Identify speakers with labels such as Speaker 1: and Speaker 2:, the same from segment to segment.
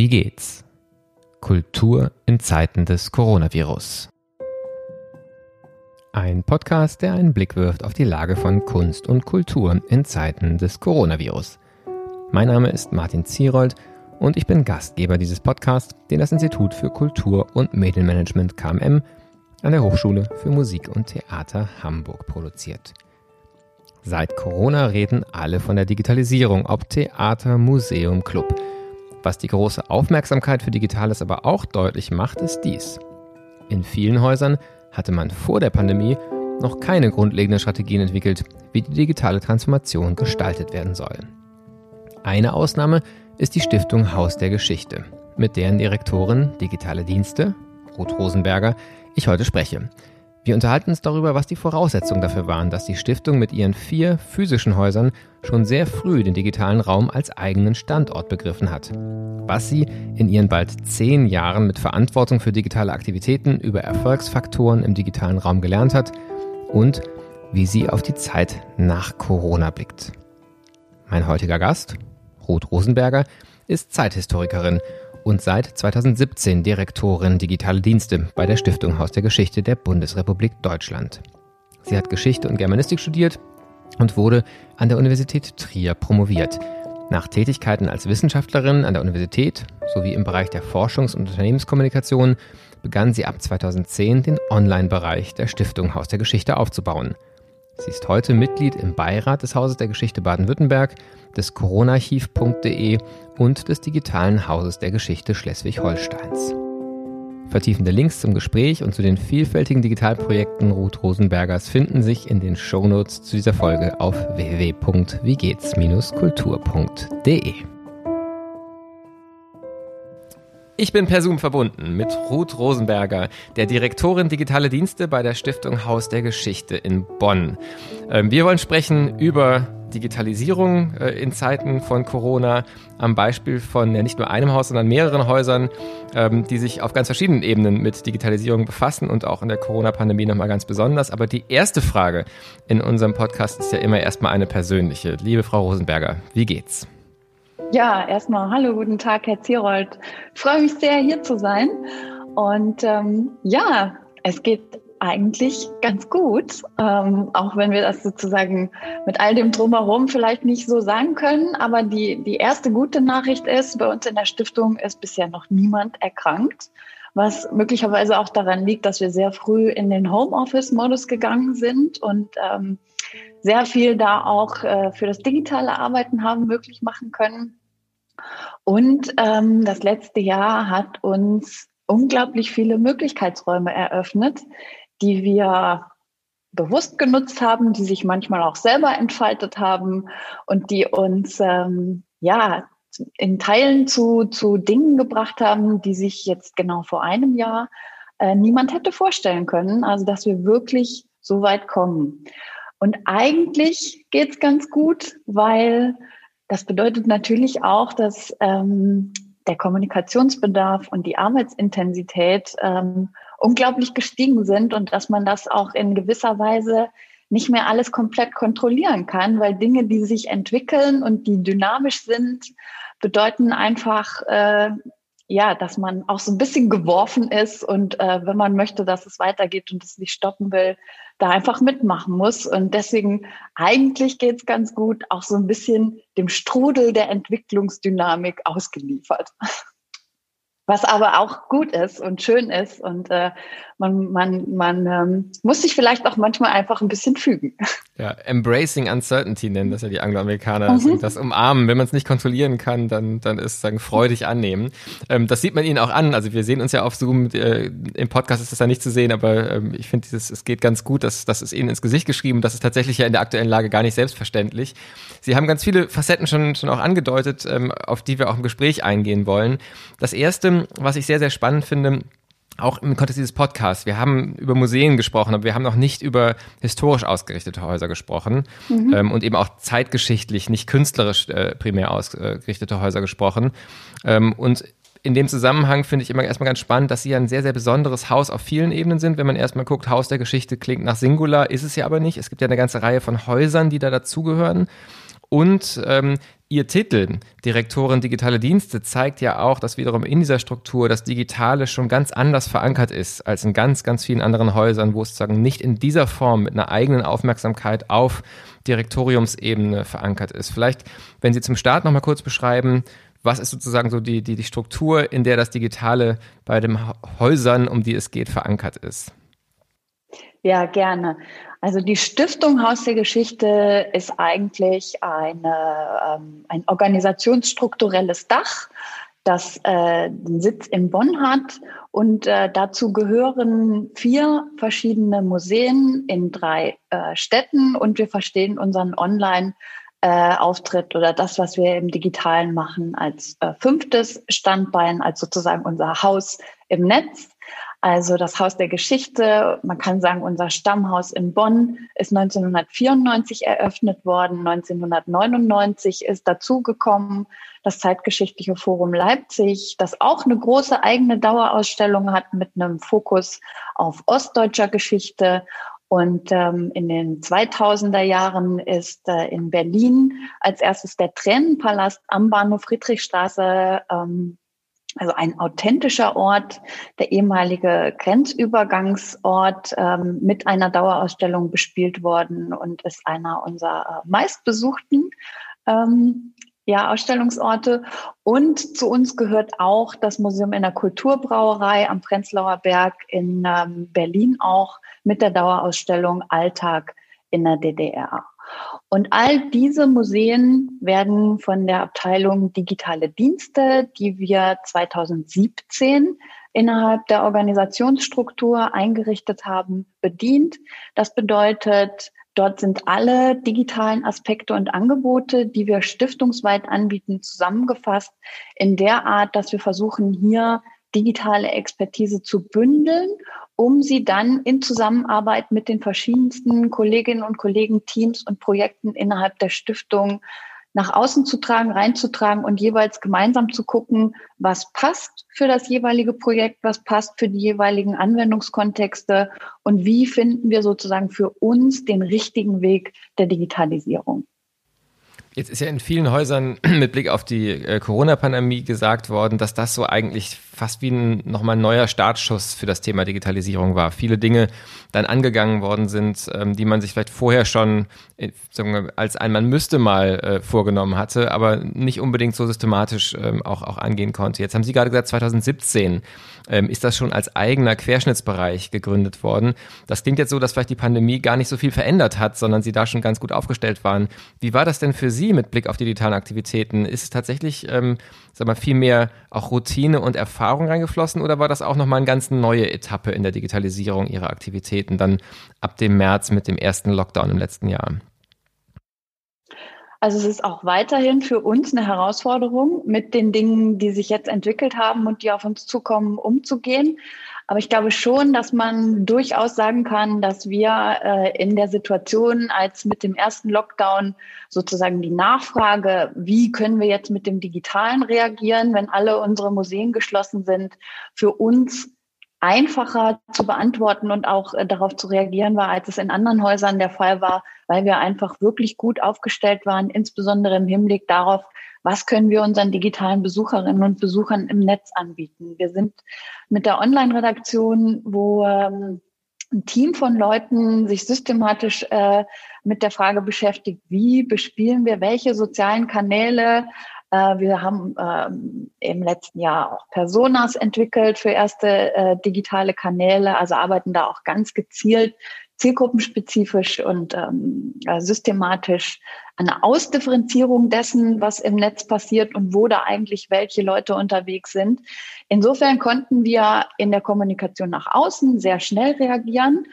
Speaker 1: Wie geht's? Kultur in Zeiten des Coronavirus. Ein Podcast, der einen Blick wirft auf die Lage von Kunst und Kultur in Zeiten des Coronavirus. Mein Name ist Martin Zierold und ich bin Gastgeber dieses Podcasts, den das Institut für Kultur und Medienmanagement KMM an der Hochschule für Musik und Theater Hamburg produziert. Seit Corona reden alle von der Digitalisierung, ob Theater, Museum, Club. Was die große Aufmerksamkeit für Digitales aber auch deutlich macht, ist dies. In vielen Häusern hatte man vor der Pandemie noch keine grundlegenden Strategien entwickelt, wie die digitale Transformation gestaltet werden soll. Eine Ausnahme ist die Stiftung Haus der Geschichte, mit deren Direktorin Digitale Dienste, Ruth Rosenberger, ich heute spreche. Wir unterhalten uns darüber, was die Voraussetzungen dafür waren, dass die Stiftung mit ihren vier physischen Häusern schon sehr früh den digitalen Raum als eigenen Standort begriffen hat. Was sie in ihren bald zehn Jahren mit Verantwortung für digitale Aktivitäten über Erfolgsfaktoren im digitalen Raum gelernt hat und wie sie auf die Zeit nach Corona blickt. Mein heutiger Gast, Ruth Rosenberger, ist Zeithistorikerin und seit 2017 Direktorin Digitale Dienste bei der Stiftung Haus der Geschichte der Bundesrepublik Deutschland. Sie hat Geschichte und Germanistik studiert und wurde an der Universität Trier promoviert. Nach Tätigkeiten als Wissenschaftlerin an der Universität sowie im Bereich der Forschungs- und Unternehmenskommunikation begann sie ab 2010 den Online-Bereich der Stiftung Haus der Geschichte aufzubauen. Sie ist heute Mitglied im Beirat des Hauses der Geschichte Baden-Württemberg des coronaarchiv.de und des digitalen Hauses der Geschichte Schleswig-Holsteins. Vertiefende Links zum Gespräch und zu den vielfältigen Digitalprojekten Ruth Rosenbergers finden sich in den Shownotes zu dieser Folge auf www.wiegehts-kultur.de. Ich bin per Zoom verbunden mit Ruth Rosenberger, der Direktorin Digitale Dienste bei der Stiftung Haus der Geschichte in Bonn. Ähm, wir wollen sprechen über Digitalisierung äh, in Zeiten von Corona am Beispiel von nicht nur einem Haus, sondern mehreren Häusern, ähm, die sich auf ganz verschiedenen Ebenen mit Digitalisierung befassen und auch in der Corona-Pandemie nochmal ganz besonders. Aber die erste Frage in unserem Podcast ist ja immer erstmal eine persönliche. Liebe Frau Rosenberger, wie geht's?
Speaker 2: Ja, erstmal hallo, guten Tag, Herr Zierold. Freue mich sehr, hier zu sein. Und ähm, ja, es geht eigentlich ganz gut, ähm, auch wenn wir das sozusagen mit all dem drumherum vielleicht nicht so sagen können. Aber die, die erste gute Nachricht ist, bei uns in der Stiftung ist bisher noch niemand erkrankt, was möglicherweise auch daran liegt, dass wir sehr früh in den Homeoffice-Modus gegangen sind und ähm, sehr viel da auch äh, für das digitale Arbeiten haben möglich machen können. Und ähm, das letzte Jahr hat uns unglaublich viele Möglichkeitsräume eröffnet, die wir bewusst genutzt haben, die sich manchmal auch selber entfaltet haben und die uns ähm, ja in Teilen zu, zu Dingen gebracht haben, die sich jetzt genau vor einem Jahr äh, niemand hätte vorstellen können. Also dass wir wirklich so weit kommen. Und eigentlich geht's ganz gut, weil das bedeutet natürlich auch, dass ähm, der Kommunikationsbedarf und die Arbeitsintensität ähm, unglaublich gestiegen sind und dass man das auch in gewisser Weise nicht mehr alles komplett kontrollieren kann, weil Dinge, die sich entwickeln und die dynamisch sind, bedeuten einfach, äh, ja, dass man auch so ein bisschen geworfen ist und äh, wenn man möchte, dass es weitergeht und es nicht stoppen will, da einfach mitmachen muss. Und deswegen eigentlich geht's ganz gut, auch so ein bisschen dem Strudel der Entwicklungsdynamik ausgeliefert was aber auch gut ist und schön ist. Und äh, man, man, man ähm, muss sich vielleicht auch manchmal einfach ein bisschen fügen.
Speaker 1: Ja, Embracing Uncertainty nennen das ja die Angloamerikaner. Mhm. Das Umarmen, wenn man es nicht kontrollieren kann, dann, dann ist sagen freudig annehmen. Ähm, das sieht man ihnen auch an. Also wir sehen uns ja auf Zoom, äh, im Podcast ist das ja nicht zu sehen, aber ähm, ich finde, es geht ganz gut, dass das ist ihnen ins Gesicht geschrieben. Das ist tatsächlich ja in der aktuellen Lage gar nicht selbstverständlich. Sie haben ganz viele Facetten schon, schon auch angedeutet, ähm, auf die wir auch im Gespräch eingehen wollen. Das erste, was ich sehr, sehr spannend finde, auch im Kontext dieses Podcasts. Wir haben über Museen gesprochen, aber wir haben noch nicht über historisch ausgerichtete Häuser gesprochen mhm. ähm, und eben auch zeitgeschichtlich, nicht künstlerisch äh, primär ausgerichtete Häuser gesprochen. Ähm, und in dem Zusammenhang finde ich immer erstmal ganz spannend, dass sie ja ein sehr, sehr besonderes Haus auf vielen Ebenen sind. Wenn man erstmal guckt, Haus der Geschichte klingt nach Singular, ist es ja aber nicht. Es gibt ja eine ganze Reihe von Häusern, die da dazugehören. Und ähm, Ihr Titel, Direktorin digitale Dienste, zeigt ja auch, dass wiederum in dieser Struktur das Digitale schon ganz anders verankert ist als in ganz, ganz vielen anderen Häusern, wo es sozusagen nicht in dieser Form mit einer eigenen Aufmerksamkeit auf Direktoriumsebene verankert ist. Vielleicht, wenn Sie zum Start nochmal kurz beschreiben, was ist sozusagen so die, die, die Struktur, in der das Digitale bei den Häusern, um die es geht, verankert ist?
Speaker 2: Ja, gerne. Also die Stiftung Haus der Geschichte ist eigentlich eine, ähm, ein organisationsstrukturelles Dach, das äh, den Sitz in Bonn hat. Und äh, dazu gehören vier verschiedene Museen in drei äh, Städten. Und wir verstehen unseren Online- äh, Auftritt oder das, was wir im Digitalen machen, als äh, fünftes Standbein, als sozusagen unser Haus im Netz. Also das Haus der Geschichte, man kann sagen, unser Stammhaus in Bonn ist 1994 eröffnet worden. 1999 ist dazugekommen das Zeitgeschichtliche Forum Leipzig, das auch eine große eigene Dauerausstellung hat mit einem Fokus auf ostdeutscher Geschichte. Und ähm, in den 2000er Jahren ist äh, in Berlin als erstes der Tränenpalast am Bahnhof Friedrichstraße ähm, also ein authentischer Ort, der ehemalige Grenzübergangsort ähm, mit einer Dauerausstellung bespielt worden und ist einer unserer meistbesuchten ähm, ja, Ausstellungsorte. Und zu uns gehört auch das Museum in der Kulturbrauerei am Prenzlauer Berg in ähm, Berlin auch mit der Dauerausstellung Alltag in der DDR. Und all diese Museen werden von der Abteilung Digitale Dienste, die wir 2017 innerhalb der Organisationsstruktur eingerichtet haben, bedient. Das bedeutet, dort sind alle digitalen Aspekte und Angebote, die wir stiftungsweit anbieten, zusammengefasst in der Art, dass wir versuchen, hier digitale Expertise zu bündeln um sie dann in Zusammenarbeit mit den verschiedensten Kolleginnen und Kollegen, Teams und Projekten innerhalb der Stiftung nach außen zu tragen, reinzutragen und jeweils gemeinsam zu gucken, was passt für das jeweilige Projekt, was passt für die jeweiligen Anwendungskontexte und wie finden wir sozusagen für uns den richtigen Weg der Digitalisierung.
Speaker 1: Jetzt ist ja in vielen Häusern mit Blick auf die äh, Corona-Pandemie gesagt worden, dass das so eigentlich fast wie ein nochmal neuer Startschuss für das Thema Digitalisierung war. Viele Dinge dann angegangen worden sind, ähm, die man sich vielleicht vorher schon äh, als ein man müsste mal äh, vorgenommen hatte, aber nicht unbedingt so systematisch ähm, auch, auch angehen konnte. Jetzt haben Sie gerade gesagt, 2017 ähm, ist das schon als eigener Querschnittsbereich gegründet worden. Das klingt jetzt so, dass vielleicht die Pandemie gar nicht so viel verändert hat, sondern Sie da schon ganz gut aufgestellt waren. Wie war das denn für Sie mit Blick auf die digitalen Aktivitäten? Ist tatsächlich, ähm, sag mal, viel mehr auch Routine und Erfahrung reingeflossen oder war das auch nochmal eine ganz neue Etappe in der Digitalisierung Ihrer Aktivitäten dann ab dem März mit dem ersten Lockdown im letzten Jahr?
Speaker 2: Also es ist auch weiterhin für uns eine Herausforderung, mit den Dingen, die sich jetzt entwickelt haben und die auf uns zukommen, umzugehen. Aber ich glaube schon, dass man durchaus sagen kann, dass wir äh, in der Situation, als mit dem ersten Lockdown sozusagen die Nachfrage, wie können wir jetzt mit dem Digitalen reagieren, wenn alle unsere Museen geschlossen sind, für uns einfacher zu beantworten und auch äh, darauf zu reagieren war, als es in anderen Häusern der Fall war, weil wir einfach wirklich gut aufgestellt waren, insbesondere im Hinblick darauf, was können wir unseren digitalen Besucherinnen und Besuchern im Netz anbieten. Wir sind mit der Online-Redaktion, wo ähm, ein Team von Leuten sich systematisch äh, mit der Frage beschäftigt, wie bespielen wir welche sozialen Kanäle, äh, wir haben ähm, im letzten Jahr auch Personas entwickelt für erste äh, digitale Kanäle, also arbeiten da auch ganz gezielt zielgruppenspezifisch und ähm, systematisch eine Ausdifferenzierung dessen, was im Netz passiert und wo da eigentlich welche Leute unterwegs sind. Insofern konnten wir in der Kommunikation nach außen sehr schnell reagieren.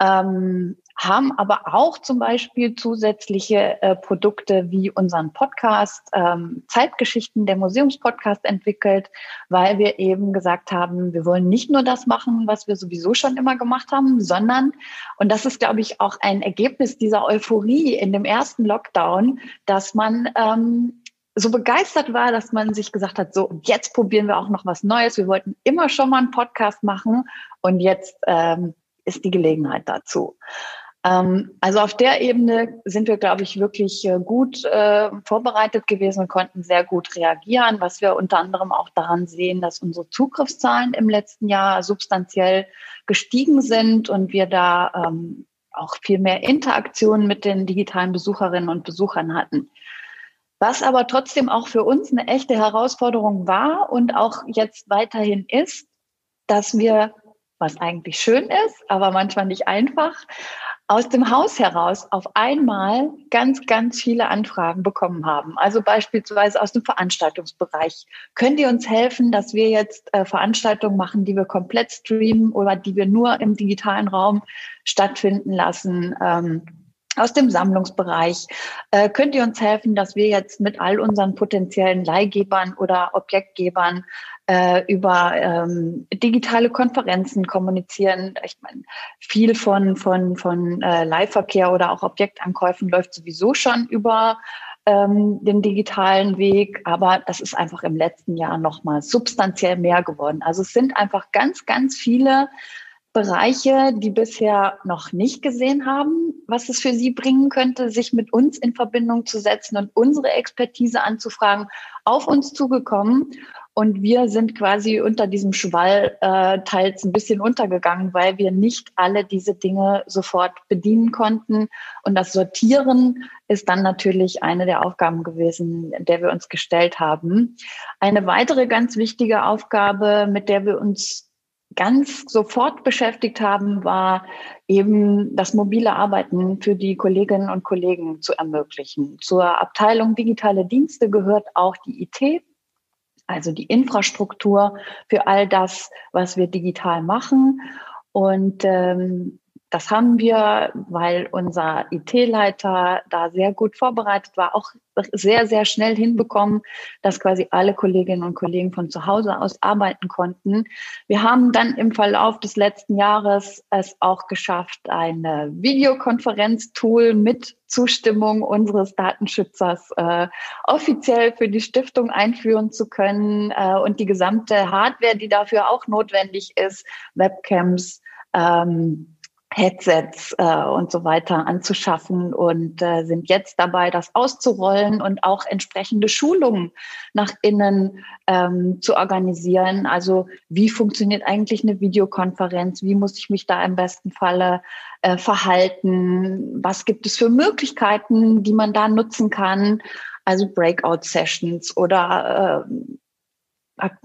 Speaker 2: Ähm, haben aber auch zum Beispiel zusätzliche äh, Produkte wie unseren Podcast ähm, Zeitgeschichten, der Museumspodcast entwickelt, weil wir eben gesagt haben, wir wollen nicht nur das machen, was wir sowieso schon immer gemacht haben, sondern, und das ist, glaube ich, auch ein Ergebnis dieser Euphorie in dem ersten Lockdown, dass man ähm, so begeistert war, dass man sich gesagt hat, so jetzt probieren wir auch noch was Neues. Wir wollten immer schon mal einen Podcast machen und jetzt ähm, ist die Gelegenheit dazu. Ähm, also auf der Ebene sind wir, glaube ich, wirklich äh, gut äh, vorbereitet gewesen und konnten sehr gut reagieren, was wir unter anderem auch daran sehen, dass unsere Zugriffszahlen im letzten Jahr substanziell gestiegen sind und wir da ähm, auch viel mehr Interaktion mit den digitalen Besucherinnen und Besuchern hatten. Was aber trotzdem auch für uns eine echte Herausforderung war und auch jetzt weiterhin ist, dass wir, was eigentlich schön ist, aber manchmal nicht einfach, aus dem Haus heraus auf einmal ganz, ganz viele Anfragen bekommen haben. Also beispielsweise aus dem Veranstaltungsbereich. Könnt ihr uns helfen, dass wir jetzt äh, Veranstaltungen machen, die wir komplett streamen oder die wir nur im digitalen Raum stattfinden lassen? Ähm, aus dem Sammlungsbereich. Äh, könnt ihr uns helfen, dass wir jetzt mit all unseren potenziellen Leihgebern oder Objektgebern äh, über ähm, digitale Konferenzen kommunizieren? Ich meine, viel von, von, von äh, Leihverkehr oder auch Objektankäufen läuft sowieso schon über ähm, den digitalen Weg, aber das ist einfach im letzten Jahr nochmal substanziell mehr geworden. Also es sind einfach ganz, ganz viele Bereiche, die bisher noch nicht gesehen haben, was es für sie bringen könnte, sich mit uns in Verbindung zu setzen und unsere Expertise anzufragen, auf uns zugekommen. Und wir sind quasi unter diesem Schwall äh, teils ein bisschen untergegangen, weil wir nicht alle diese Dinge sofort bedienen konnten. Und das Sortieren ist dann natürlich eine der Aufgaben gewesen, der wir uns gestellt haben. Eine weitere ganz wichtige Aufgabe, mit der wir uns ganz sofort beschäftigt haben, war eben das mobile Arbeiten für die Kolleginnen und Kollegen zu ermöglichen. Zur Abteilung digitale Dienste gehört auch die IT, also die Infrastruktur für all das, was wir digital machen. Und ähm, das haben wir, weil unser IT-Leiter da sehr gut vorbereitet war, auch sehr, sehr schnell hinbekommen, dass quasi alle Kolleginnen und Kollegen von zu Hause aus arbeiten konnten. Wir haben dann im Verlauf des letzten Jahres es auch geschafft, ein Videokonferenztool mit Zustimmung unseres Datenschützers äh, offiziell für die Stiftung einführen zu können äh, und die gesamte Hardware, die dafür auch notwendig ist, Webcams, ähm, Headsets äh, und so weiter anzuschaffen und äh, sind jetzt dabei, das auszurollen und auch entsprechende Schulungen nach innen ähm, zu organisieren. Also wie funktioniert eigentlich eine Videokonferenz? Wie muss ich mich da im besten Falle äh, verhalten? Was gibt es für Möglichkeiten, die man da nutzen kann? Also Breakout-Sessions oder äh,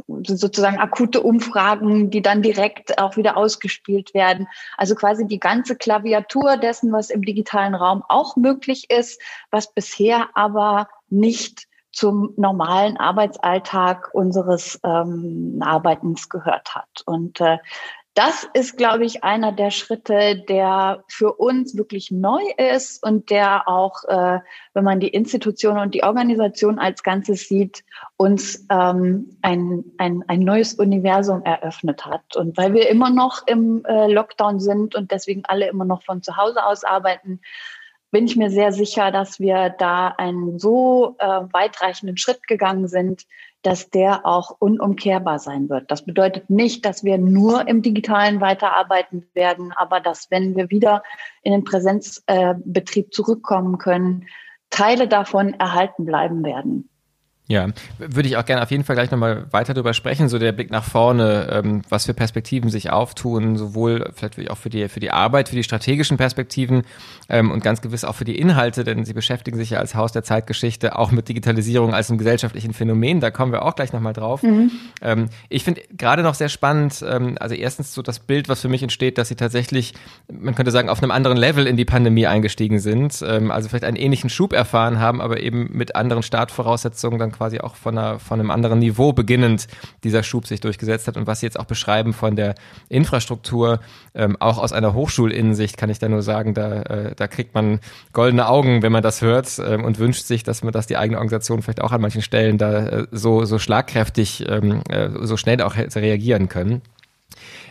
Speaker 2: sozusagen akute Umfragen, die dann direkt auch wieder ausgespielt werden. Also quasi die ganze Klaviatur dessen, was im digitalen Raum auch möglich ist, was bisher aber nicht zum normalen Arbeitsalltag unseres ähm, Arbeitens gehört hat. Und äh, das ist, glaube ich, einer der Schritte, der für uns wirklich neu ist und der auch, äh, wenn man die Institution und die Organisation als Ganzes sieht, uns ähm, ein, ein, ein neues Universum eröffnet hat. Und weil wir immer noch im äh, Lockdown sind und deswegen alle immer noch von zu Hause aus arbeiten, bin ich mir sehr sicher, dass wir da einen so äh, weitreichenden Schritt gegangen sind, dass der auch unumkehrbar sein wird. Das bedeutet nicht, dass wir nur im Digitalen weiterarbeiten werden, aber dass, wenn wir wieder in den Präsenzbetrieb zurückkommen können, Teile davon erhalten bleiben werden.
Speaker 1: Ja, würde ich auch gerne auf jeden Fall gleich nochmal weiter darüber sprechen, so der Blick nach vorne, ähm, was für Perspektiven sich auftun, sowohl vielleicht auch für die, für die Arbeit, für die strategischen Perspektiven ähm, und ganz gewiss auch für die Inhalte, denn Sie beschäftigen sich ja als Haus der Zeitgeschichte auch mit Digitalisierung als einem gesellschaftlichen Phänomen, da kommen wir auch gleich nochmal drauf. Mhm. Ähm, ich finde gerade noch sehr spannend, ähm, also erstens so das Bild, was für mich entsteht, dass Sie tatsächlich, man könnte sagen, auf einem anderen Level in die Pandemie eingestiegen sind, ähm, also vielleicht einen ähnlichen Schub erfahren haben, aber eben mit anderen Startvoraussetzungen dann quasi auch von, einer, von einem anderen Niveau beginnend dieser Schub sich durchgesetzt hat. Und was Sie jetzt auch beschreiben von der Infrastruktur, ähm, auch aus einer Hochschulinnensicht kann ich da nur sagen, da, äh, da kriegt man goldene Augen, wenn man das hört ähm, und wünscht sich, dass man, dass die eigene Organisation vielleicht auch an manchen Stellen da äh, so, so schlagkräftig, ähm, äh, so schnell auch reagieren können.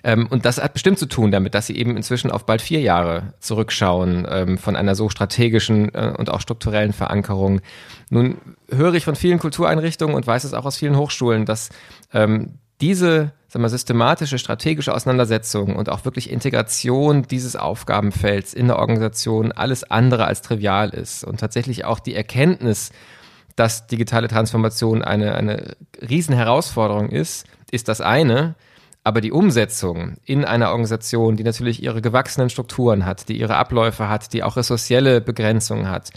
Speaker 1: Ähm, und das hat bestimmt zu tun damit, dass sie eben inzwischen auf bald vier Jahre zurückschauen ähm, von einer so strategischen äh, und auch strukturellen Verankerung. Nun höre ich von vielen Kultureinrichtungen und weiß es auch aus vielen Hochschulen, dass ähm, diese sag mal, systematische, strategische Auseinandersetzung und auch wirklich Integration dieses Aufgabenfelds in der Organisation alles andere als trivial ist und tatsächlich auch die Erkenntnis, dass digitale Transformation eine, eine Riesenherausforderung ist, ist das eine. Aber die Umsetzung in einer Organisation, die natürlich ihre gewachsenen Strukturen hat, die ihre Abläufe hat, die auch ressourcielle Begrenzungen hat,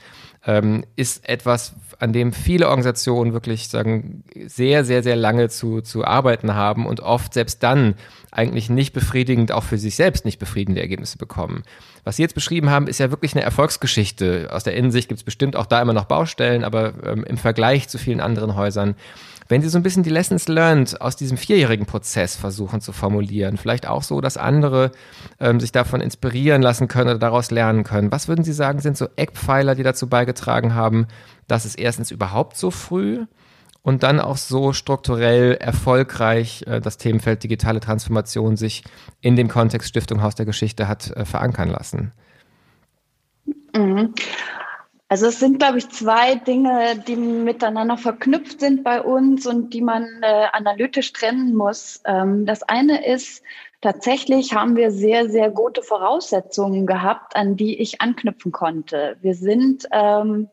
Speaker 1: ähm, ist etwas, an dem viele Organisationen wirklich sagen, sehr, sehr, sehr lange zu, zu arbeiten haben und oft selbst dann eigentlich nicht befriedigend, auch für sich selbst nicht befriedigende Ergebnisse bekommen. Was Sie jetzt beschrieben haben, ist ja wirklich eine Erfolgsgeschichte. Aus der Innensicht gibt es bestimmt auch da immer noch Baustellen, aber ähm, im Vergleich zu vielen anderen Häusern wenn Sie so ein bisschen die Lessons learned aus diesem vierjährigen Prozess versuchen zu formulieren, vielleicht auch so, dass andere ähm, sich davon inspirieren lassen können oder daraus lernen können, was würden Sie sagen, sind so Eckpfeiler, die dazu beigetragen haben, dass es erstens überhaupt so früh und dann auch so strukturell erfolgreich äh, das Themenfeld digitale Transformation sich in dem Kontext Stiftung Haus der Geschichte hat äh, verankern lassen?
Speaker 2: Mhm. Also es sind, glaube ich, zwei Dinge, die miteinander verknüpft sind bei uns und die man äh, analytisch trennen muss. Ähm, das eine ist, tatsächlich haben wir sehr, sehr gute Voraussetzungen gehabt, an die ich anknüpfen konnte. Wir sind ähm,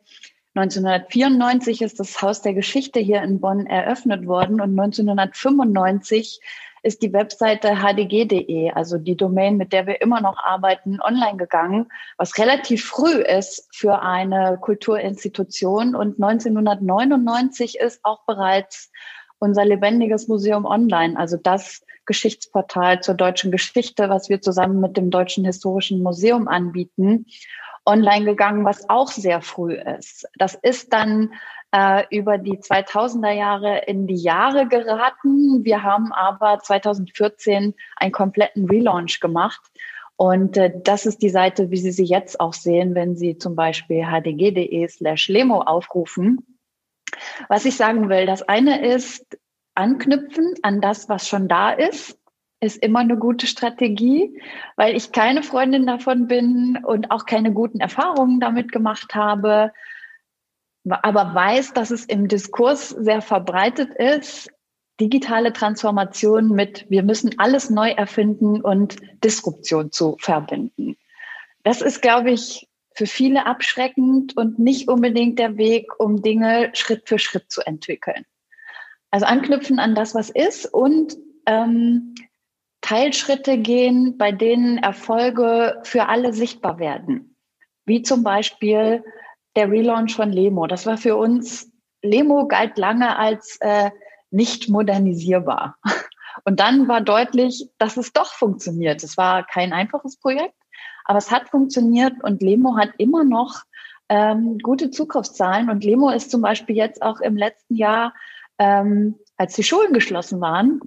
Speaker 2: 1994 ist das Haus der Geschichte hier in Bonn eröffnet worden und 1995 ist die Webseite hdg.de, also die Domain, mit der wir immer noch arbeiten, online gegangen, was relativ früh ist für eine Kulturinstitution. Und 1999 ist auch bereits unser lebendiges Museum online, also das Geschichtsportal zur deutschen Geschichte, was wir zusammen mit dem Deutschen Historischen Museum anbieten, online gegangen, was auch sehr früh ist. Das ist dann äh, über die 2000er Jahre in die Jahre geraten. Wir haben aber 2014 einen kompletten Relaunch gemacht. Und äh, das ist die Seite, wie Sie sie jetzt auch sehen, wenn Sie zum Beispiel hdg.de slash lemo aufrufen. Was ich sagen will, das eine ist anknüpfen an das, was schon da ist, ist immer eine gute Strategie, weil ich keine Freundin davon bin und auch keine guten Erfahrungen damit gemacht habe, aber weiß, dass es im Diskurs sehr verbreitet ist, digitale Transformation mit, wir müssen alles neu erfinden und Disruption zu verbinden. Das ist, glaube ich, für viele abschreckend und nicht unbedingt der Weg, um Dinge Schritt für Schritt zu entwickeln. Also anknüpfen an das, was ist und ähm, Teilschritte gehen, bei denen Erfolge für alle sichtbar werden. Wie zum Beispiel der Relaunch von Lemo. Das war für uns, Lemo galt lange als äh, nicht modernisierbar. Und dann war deutlich, dass es doch funktioniert. Es war kein einfaches Projekt, aber es hat funktioniert und Lemo hat immer noch ähm, gute Zugriffszahlen. Und Lemo ist zum Beispiel jetzt auch im letzten Jahr, ähm, als die Schulen geschlossen waren,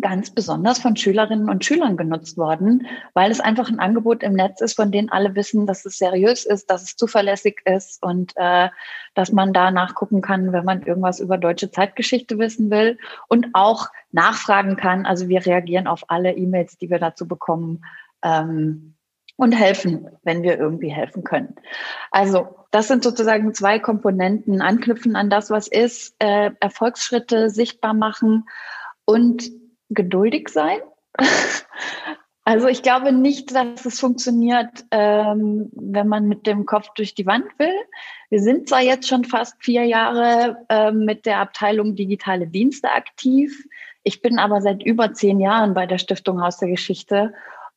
Speaker 2: ganz besonders von Schülerinnen und Schülern genutzt worden, weil es einfach ein Angebot im Netz ist, von denen alle wissen, dass es seriös ist, dass es zuverlässig ist und äh, dass man da nachgucken kann, wenn man irgendwas über deutsche Zeitgeschichte wissen will und auch nachfragen kann. Also wir reagieren auf alle E-Mails, die wir dazu bekommen ähm, und helfen, wenn wir irgendwie helfen können. Also das sind sozusagen zwei Komponenten, anknüpfen an das, was ist, äh, Erfolgsschritte sichtbar machen und geduldig sein. Also ich glaube nicht, dass es funktioniert, ähm, wenn man mit dem Kopf durch die Wand will. Wir sind zwar jetzt schon fast vier Jahre ähm, mit der Abteilung digitale Dienste aktiv. Ich bin aber seit über zehn Jahren bei der Stiftung Haus der Geschichte.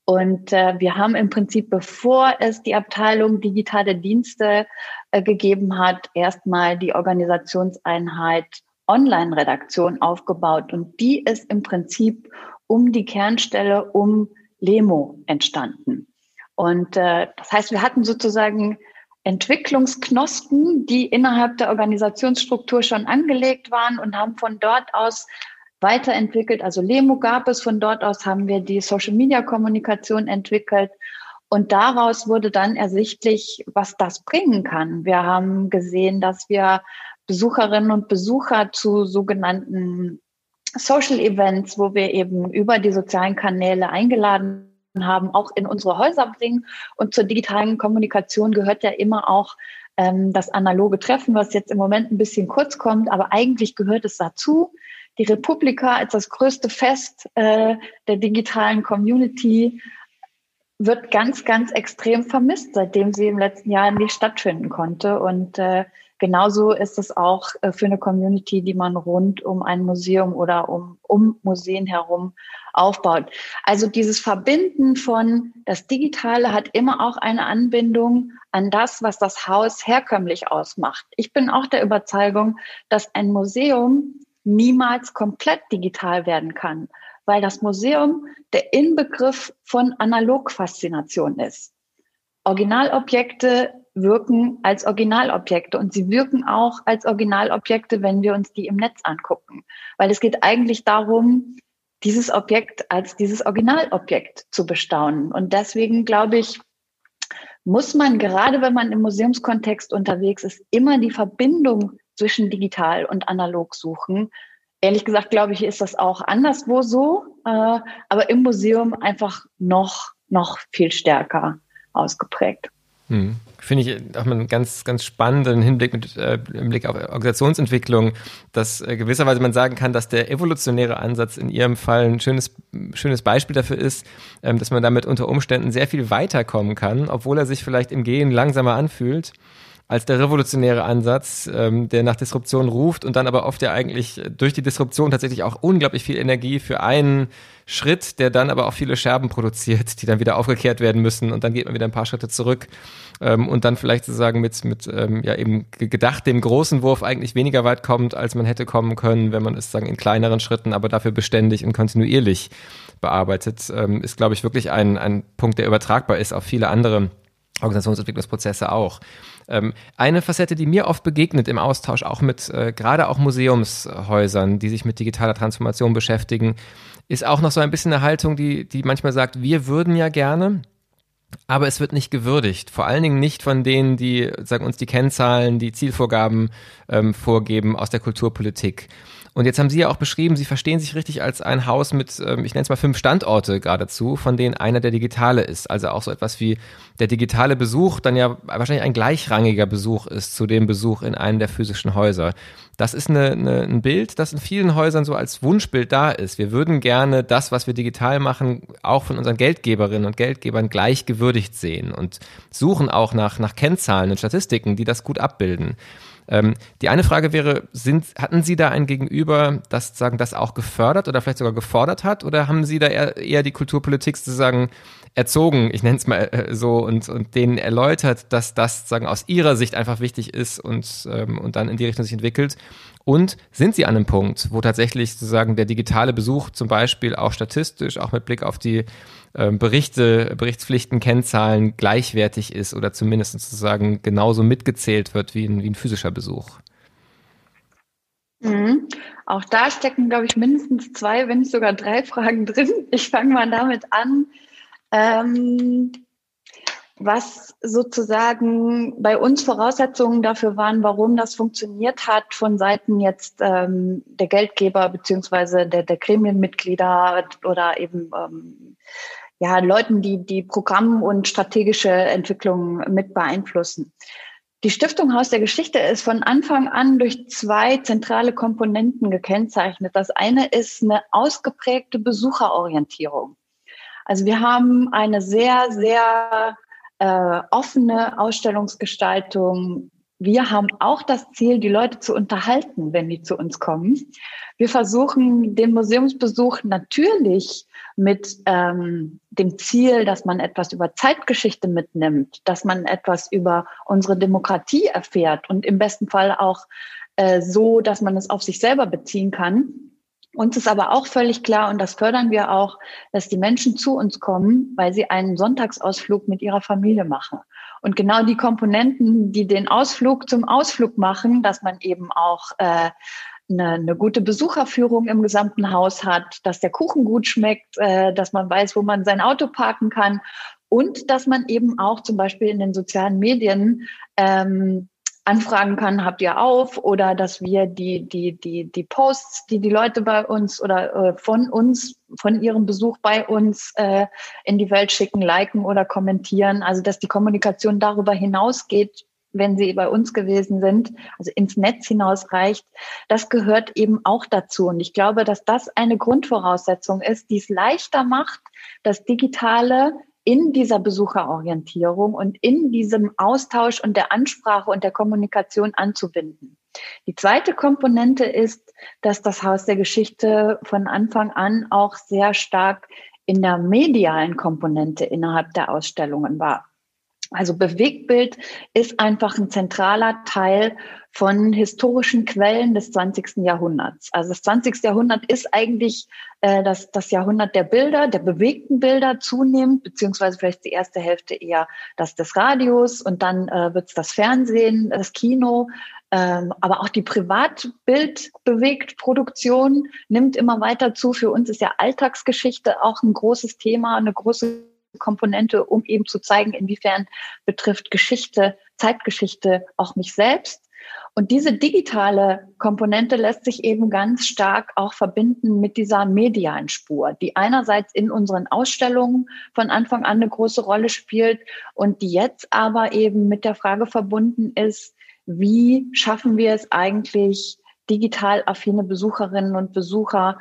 Speaker 2: Und äh, wir haben im Prinzip, bevor es die Abteilung digitale Dienste äh, gegeben hat, erstmal die Organisationseinheit Online-Redaktion aufgebaut und die ist im Prinzip um die Kernstelle um Lemo entstanden. Und äh, das heißt, wir hatten sozusagen Entwicklungsknospen, die innerhalb der Organisationsstruktur schon angelegt waren und haben von dort aus weiterentwickelt. Also Lemo gab es, von dort aus haben wir die Social-Media-Kommunikation entwickelt. Und daraus wurde dann ersichtlich, was das bringen kann. Wir haben gesehen, dass wir Besucherinnen und Besucher zu sogenannten Social Events, wo wir eben über die sozialen Kanäle eingeladen haben, auch in unsere Häuser bringen. Und zur digitalen Kommunikation gehört ja immer auch ähm, das analoge Treffen, was jetzt im Moment ein bisschen kurz kommt, aber eigentlich gehört es dazu. die Republika als das größte Fest äh, der digitalen Community wird ganz, ganz extrem vermisst, seitdem sie im letzten Jahr nicht stattfinden konnte. Und äh, genauso ist es auch äh, für eine Community, die man rund um ein Museum oder um, um Museen herum aufbaut. Also dieses Verbinden von das Digitale hat immer auch eine Anbindung an das, was das Haus herkömmlich ausmacht. Ich bin auch der Überzeugung, dass ein Museum niemals komplett digital werden kann weil das Museum der Inbegriff von Analogfaszination ist. Originalobjekte wirken als Originalobjekte und sie wirken auch als Originalobjekte, wenn wir uns die im Netz angucken, weil es geht eigentlich darum, dieses Objekt als dieses Originalobjekt zu bestaunen. Und deswegen glaube ich, muss man gerade, wenn man im Museumskontext unterwegs ist, immer die Verbindung zwischen digital und analog suchen, Ehrlich gesagt, glaube ich, ist das auch anderswo so, äh, aber im Museum einfach noch, noch viel stärker ausgeprägt.
Speaker 1: Hm. Finde ich auch mal einen ganz, ganz spannenden Hinblick mit äh, im Blick auf Organisationsentwicklung, dass äh, gewisserweise man sagen kann, dass der evolutionäre Ansatz in Ihrem Fall ein schönes, schönes Beispiel dafür ist, ähm, dass man damit unter Umständen sehr viel weiterkommen kann, obwohl er sich vielleicht im Gehen langsamer anfühlt als der revolutionäre Ansatz, ähm, der nach Disruption ruft und dann aber oft ja eigentlich durch die Disruption tatsächlich auch unglaublich viel Energie für einen Schritt, der dann aber auch viele Scherben produziert, die dann wieder aufgekehrt werden müssen und dann geht man wieder ein paar Schritte zurück ähm, und dann vielleicht sozusagen mit, mit ähm, ja eben gedacht dem großen Wurf eigentlich weniger weit kommt, als man hätte kommen können, wenn man es sagen in kleineren Schritten, aber dafür beständig und kontinuierlich bearbeitet, ähm, ist glaube ich wirklich ein, ein Punkt, der übertragbar ist auf viele andere Organisationsentwicklungsprozesse auch. Ähm, eine Facette, die mir oft begegnet im Austausch, auch mit äh, gerade auch Museumshäusern, die sich mit digitaler Transformation beschäftigen, ist auch noch so ein bisschen eine Haltung, die, die manchmal sagt, wir würden ja gerne, aber es wird nicht gewürdigt. Vor allen Dingen nicht von denen, die sagen uns die Kennzahlen, die Zielvorgaben ähm, vorgeben aus der Kulturpolitik. Und jetzt haben Sie ja auch beschrieben, Sie verstehen sich richtig als ein Haus mit, ähm, ich nenne es mal fünf Standorte geradezu, von denen einer der digitale ist. Also auch so etwas wie der digitale Besuch dann ja wahrscheinlich ein gleichrangiger Besuch ist zu dem Besuch in einem der physischen Häuser. Das ist eine, eine, ein Bild, das in vielen Häusern so als Wunschbild da ist. Wir würden gerne das, was wir digital machen, auch von unseren Geldgeberinnen und Geldgebern gleich gewürdigt sehen und suchen auch nach, nach Kennzahlen und Statistiken, die das gut abbilden. Ähm, die eine Frage wäre, sind, hatten Sie da ein Gegenüber, das sagen, das auch gefördert oder vielleicht sogar gefordert hat? Oder haben Sie da eher, eher die Kulturpolitik sozusagen erzogen, ich nenne es mal äh, so, und, und denen erläutert, dass das sagen aus ihrer Sicht einfach wichtig ist und, ähm, und dann in die Richtung sich entwickelt? Und sind Sie an einem Punkt, wo tatsächlich sozusagen der digitale Besuch zum Beispiel auch statistisch, auch mit Blick auf die äh, Berichte, Berichtspflichten, Kennzahlen gleichwertig ist oder zumindest sozusagen genauso mitgezählt wird wie ein, wie ein physischer Besuch?
Speaker 2: Mhm. Auch da stecken, glaube ich, mindestens zwei, wenn nicht sogar drei Fragen drin. Ich fange mal damit an. Ähm, was sozusagen bei uns Voraussetzungen dafür waren, warum das funktioniert hat von Seiten jetzt ähm, der Geldgeber beziehungsweise der, der Gremienmitglieder oder eben ähm, ja, Leuten, die die Programm- und strategische Entwicklung mit beeinflussen. Die Stiftung Haus der Geschichte ist von Anfang an durch zwei zentrale Komponenten gekennzeichnet. Das eine ist eine ausgeprägte Besucherorientierung. Also wir haben eine sehr, sehr äh, offene Ausstellungsgestaltung. Wir haben auch das Ziel, die Leute zu unterhalten, wenn die zu uns kommen. Wir versuchen den Museumsbesuch natürlich mit ähm, dem Ziel, dass man etwas über Zeitgeschichte mitnimmt, dass man etwas über unsere Demokratie erfährt und im besten Fall auch äh, so, dass man es auf sich selber beziehen kann. Uns ist aber auch völlig klar, und das fördern wir auch, dass die Menschen zu uns kommen, weil sie einen Sonntagsausflug mit ihrer Familie machen. Und genau die Komponenten, die den Ausflug zum Ausflug machen, dass man eben auch äh, eine, eine gute Besucherführung im gesamten Haus hat, dass der Kuchen gut schmeckt, äh, dass man weiß, wo man sein Auto parken kann und dass man eben auch zum Beispiel in den sozialen Medien ähm, anfragen kann, habt ihr auf oder dass wir die, die, die, die Posts, die die Leute bei uns oder äh, von uns, von ihrem Besuch bei uns äh, in die Welt schicken, liken oder kommentieren. Also dass die Kommunikation darüber hinausgeht, wenn sie bei uns gewesen sind, also ins Netz hinaus reicht, das gehört eben auch dazu. Und ich glaube, dass das eine Grundvoraussetzung ist, die es leichter macht, das Digitale in dieser Besucherorientierung und in diesem Austausch und der Ansprache und der Kommunikation anzubinden. Die zweite Komponente ist, dass das Haus der Geschichte von Anfang an auch sehr stark in der medialen Komponente innerhalb der Ausstellungen war. Also Bewegtbild ist einfach ein zentraler Teil von historischen Quellen des 20. Jahrhunderts. Also das 20. Jahrhundert ist eigentlich äh, das, das Jahrhundert der Bilder, der bewegten Bilder zunehmend, beziehungsweise vielleicht die erste Hälfte eher das des Radios und dann äh, wird es das Fernsehen, das Kino, ähm, aber auch die Privatbildbewegtproduktion nimmt immer weiter zu. Für uns ist ja Alltagsgeschichte auch ein großes Thema, eine große Komponente, um eben zu zeigen, inwiefern betrifft Geschichte, Zeitgeschichte auch mich selbst. Und diese digitale Komponente lässt sich eben ganz stark auch verbinden mit dieser medialen Spur, die einerseits in unseren Ausstellungen von Anfang an eine große Rolle spielt und die jetzt aber eben mit der Frage verbunden ist, wie schaffen wir es eigentlich, digital affine Besucherinnen und Besucher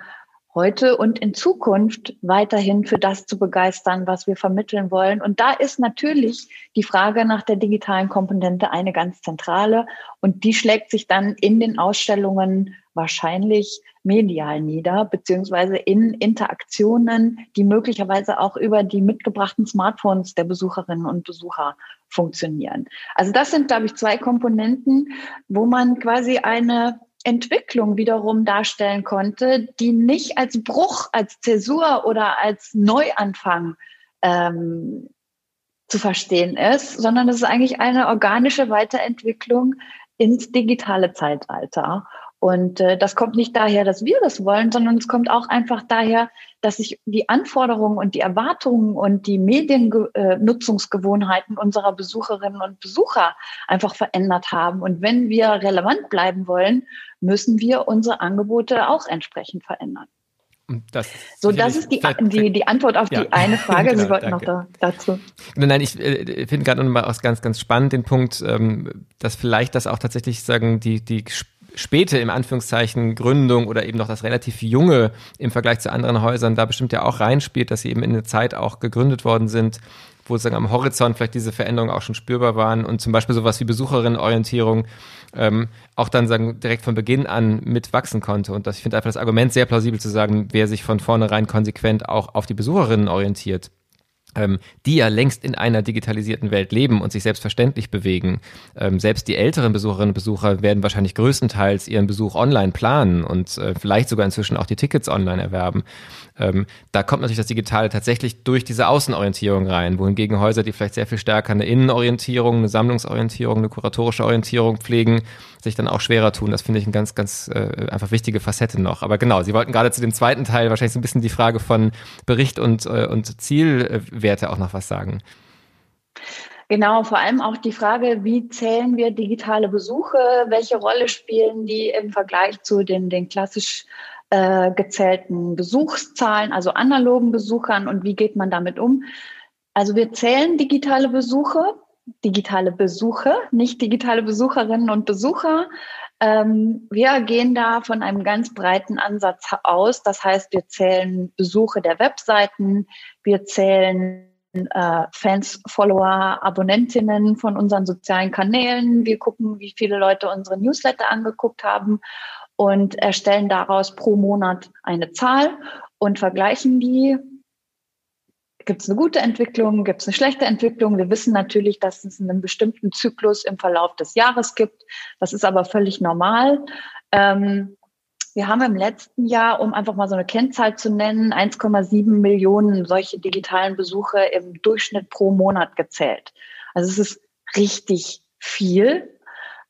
Speaker 2: heute und in Zukunft weiterhin für das zu begeistern, was wir vermitteln wollen. Und da ist natürlich die Frage nach der digitalen Komponente eine ganz zentrale und die schlägt sich dann in den Ausstellungen wahrscheinlich medial nieder, beziehungsweise in Interaktionen, die möglicherweise auch über die mitgebrachten Smartphones der Besucherinnen und Besucher funktionieren. Also das sind, glaube ich, zwei Komponenten, wo man quasi eine Entwicklung wiederum darstellen konnte, die nicht als Bruch, als Zäsur oder als Neuanfang ähm, zu verstehen ist, sondern es ist eigentlich eine organische Weiterentwicklung ins digitale Zeitalter. Und äh, das kommt nicht daher, dass wir das wollen, sondern es kommt auch einfach daher, dass sich die Anforderungen und die Erwartungen und die Mediennutzungsgewohnheiten unserer Besucherinnen und Besucher einfach verändert haben. Und wenn wir relevant bleiben wollen, müssen wir unsere Angebote auch entsprechend verändern. Das so, das ist die, die, die Antwort auf ja. die eine Frage. genau, Sie wollten danke. noch da, dazu.
Speaker 1: Nein, nein ich äh, finde gerade nochmal aus ganz, ganz spannend den Punkt, ähm, dass vielleicht das auch tatsächlich sagen, die, die späte, im Anführungszeichen, Gründung oder eben noch das relativ junge im Vergleich zu anderen Häusern da bestimmt ja auch reinspielt, dass sie eben in der Zeit auch gegründet worden sind, wo sozusagen am Horizont vielleicht diese Veränderungen auch schon spürbar waren und zum Beispiel sowas wie Besucherinnenorientierung ähm, auch dann sagen direkt von Beginn an mitwachsen konnte. Und das, ich finde einfach das Argument sehr plausibel zu sagen, wer sich von vornherein konsequent auch auf die Besucherinnen orientiert die ja längst in einer digitalisierten Welt leben und sich selbstverständlich bewegen. Ähm, selbst die älteren Besucherinnen und Besucher werden wahrscheinlich größtenteils ihren Besuch online planen und äh, vielleicht sogar inzwischen auch die Tickets online erwerben. Ähm, da kommt natürlich das Digitale tatsächlich durch diese Außenorientierung rein, wohingegen Häuser, die vielleicht sehr viel stärker eine Innenorientierung, eine Sammlungsorientierung, eine kuratorische Orientierung pflegen, sich dann auch schwerer tun. Das finde ich eine ganz, ganz äh, einfach wichtige Facette noch. Aber genau, Sie wollten gerade zu dem zweiten Teil wahrscheinlich so ein bisschen die Frage von Bericht und, äh, und Zielwerte auch noch was sagen.
Speaker 2: Genau, vor allem auch die Frage, wie zählen wir digitale Besuche? Welche Rolle spielen die im Vergleich zu den, den klassisch äh, gezählten Besuchszahlen, also analogen Besuchern und wie geht man damit um? Also wir zählen digitale Besuche, digitale Besuche, nicht digitale Besucherinnen und Besucher. Ähm, wir gehen da von einem ganz breiten Ansatz aus. Das heißt, wir zählen Besuche der Webseiten, wir zählen äh, Fans, Follower, Abonnentinnen von unseren sozialen Kanälen. Wir gucken, wie viele Leute unsere Newsletter angeguckt haben und erstellen daraus pro Monat eine Zahl und vergleichen die. Gibt es eine gute Entwicklung? Gibt es eine schlechte Entwicklung? Wir wissen natürlich, dass es einen bestimmten Zyklus im Verlauf des Jahres gibt. Das ist aber völlig normal. Ähm, wir haben im letzten Jahr, um einfach mal so eine Kennzahl zu nennen, 1,7 Millionen solche digitalen Besuche im Durchschnitt pro Monat gezählt. Also es ist richtig viel.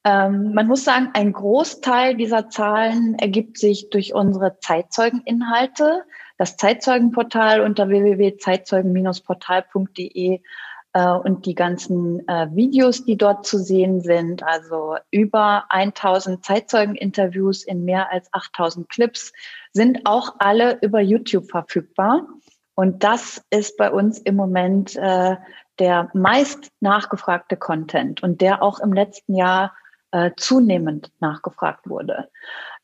Speaker 2: Ähm, man muss sagen, ein Großteil dieser Zahlen ergibt sich durch unsere Zeitzeugeninhalte. Das Zeitzeugenportal unter www.zeitzeugen-portal.de äh, und die ganzen äh, Videos, die dort zu sehen sind, also über 1000 Zeitzeugeninterviews in mehr als 8000 Clips, sind auch alle über YouTube verfügbar. Und das ist bei uns im Moment äh, der meist nachgefragte Content und der auch im letzten Jahr äh, zunehmend nachgefragt wurde.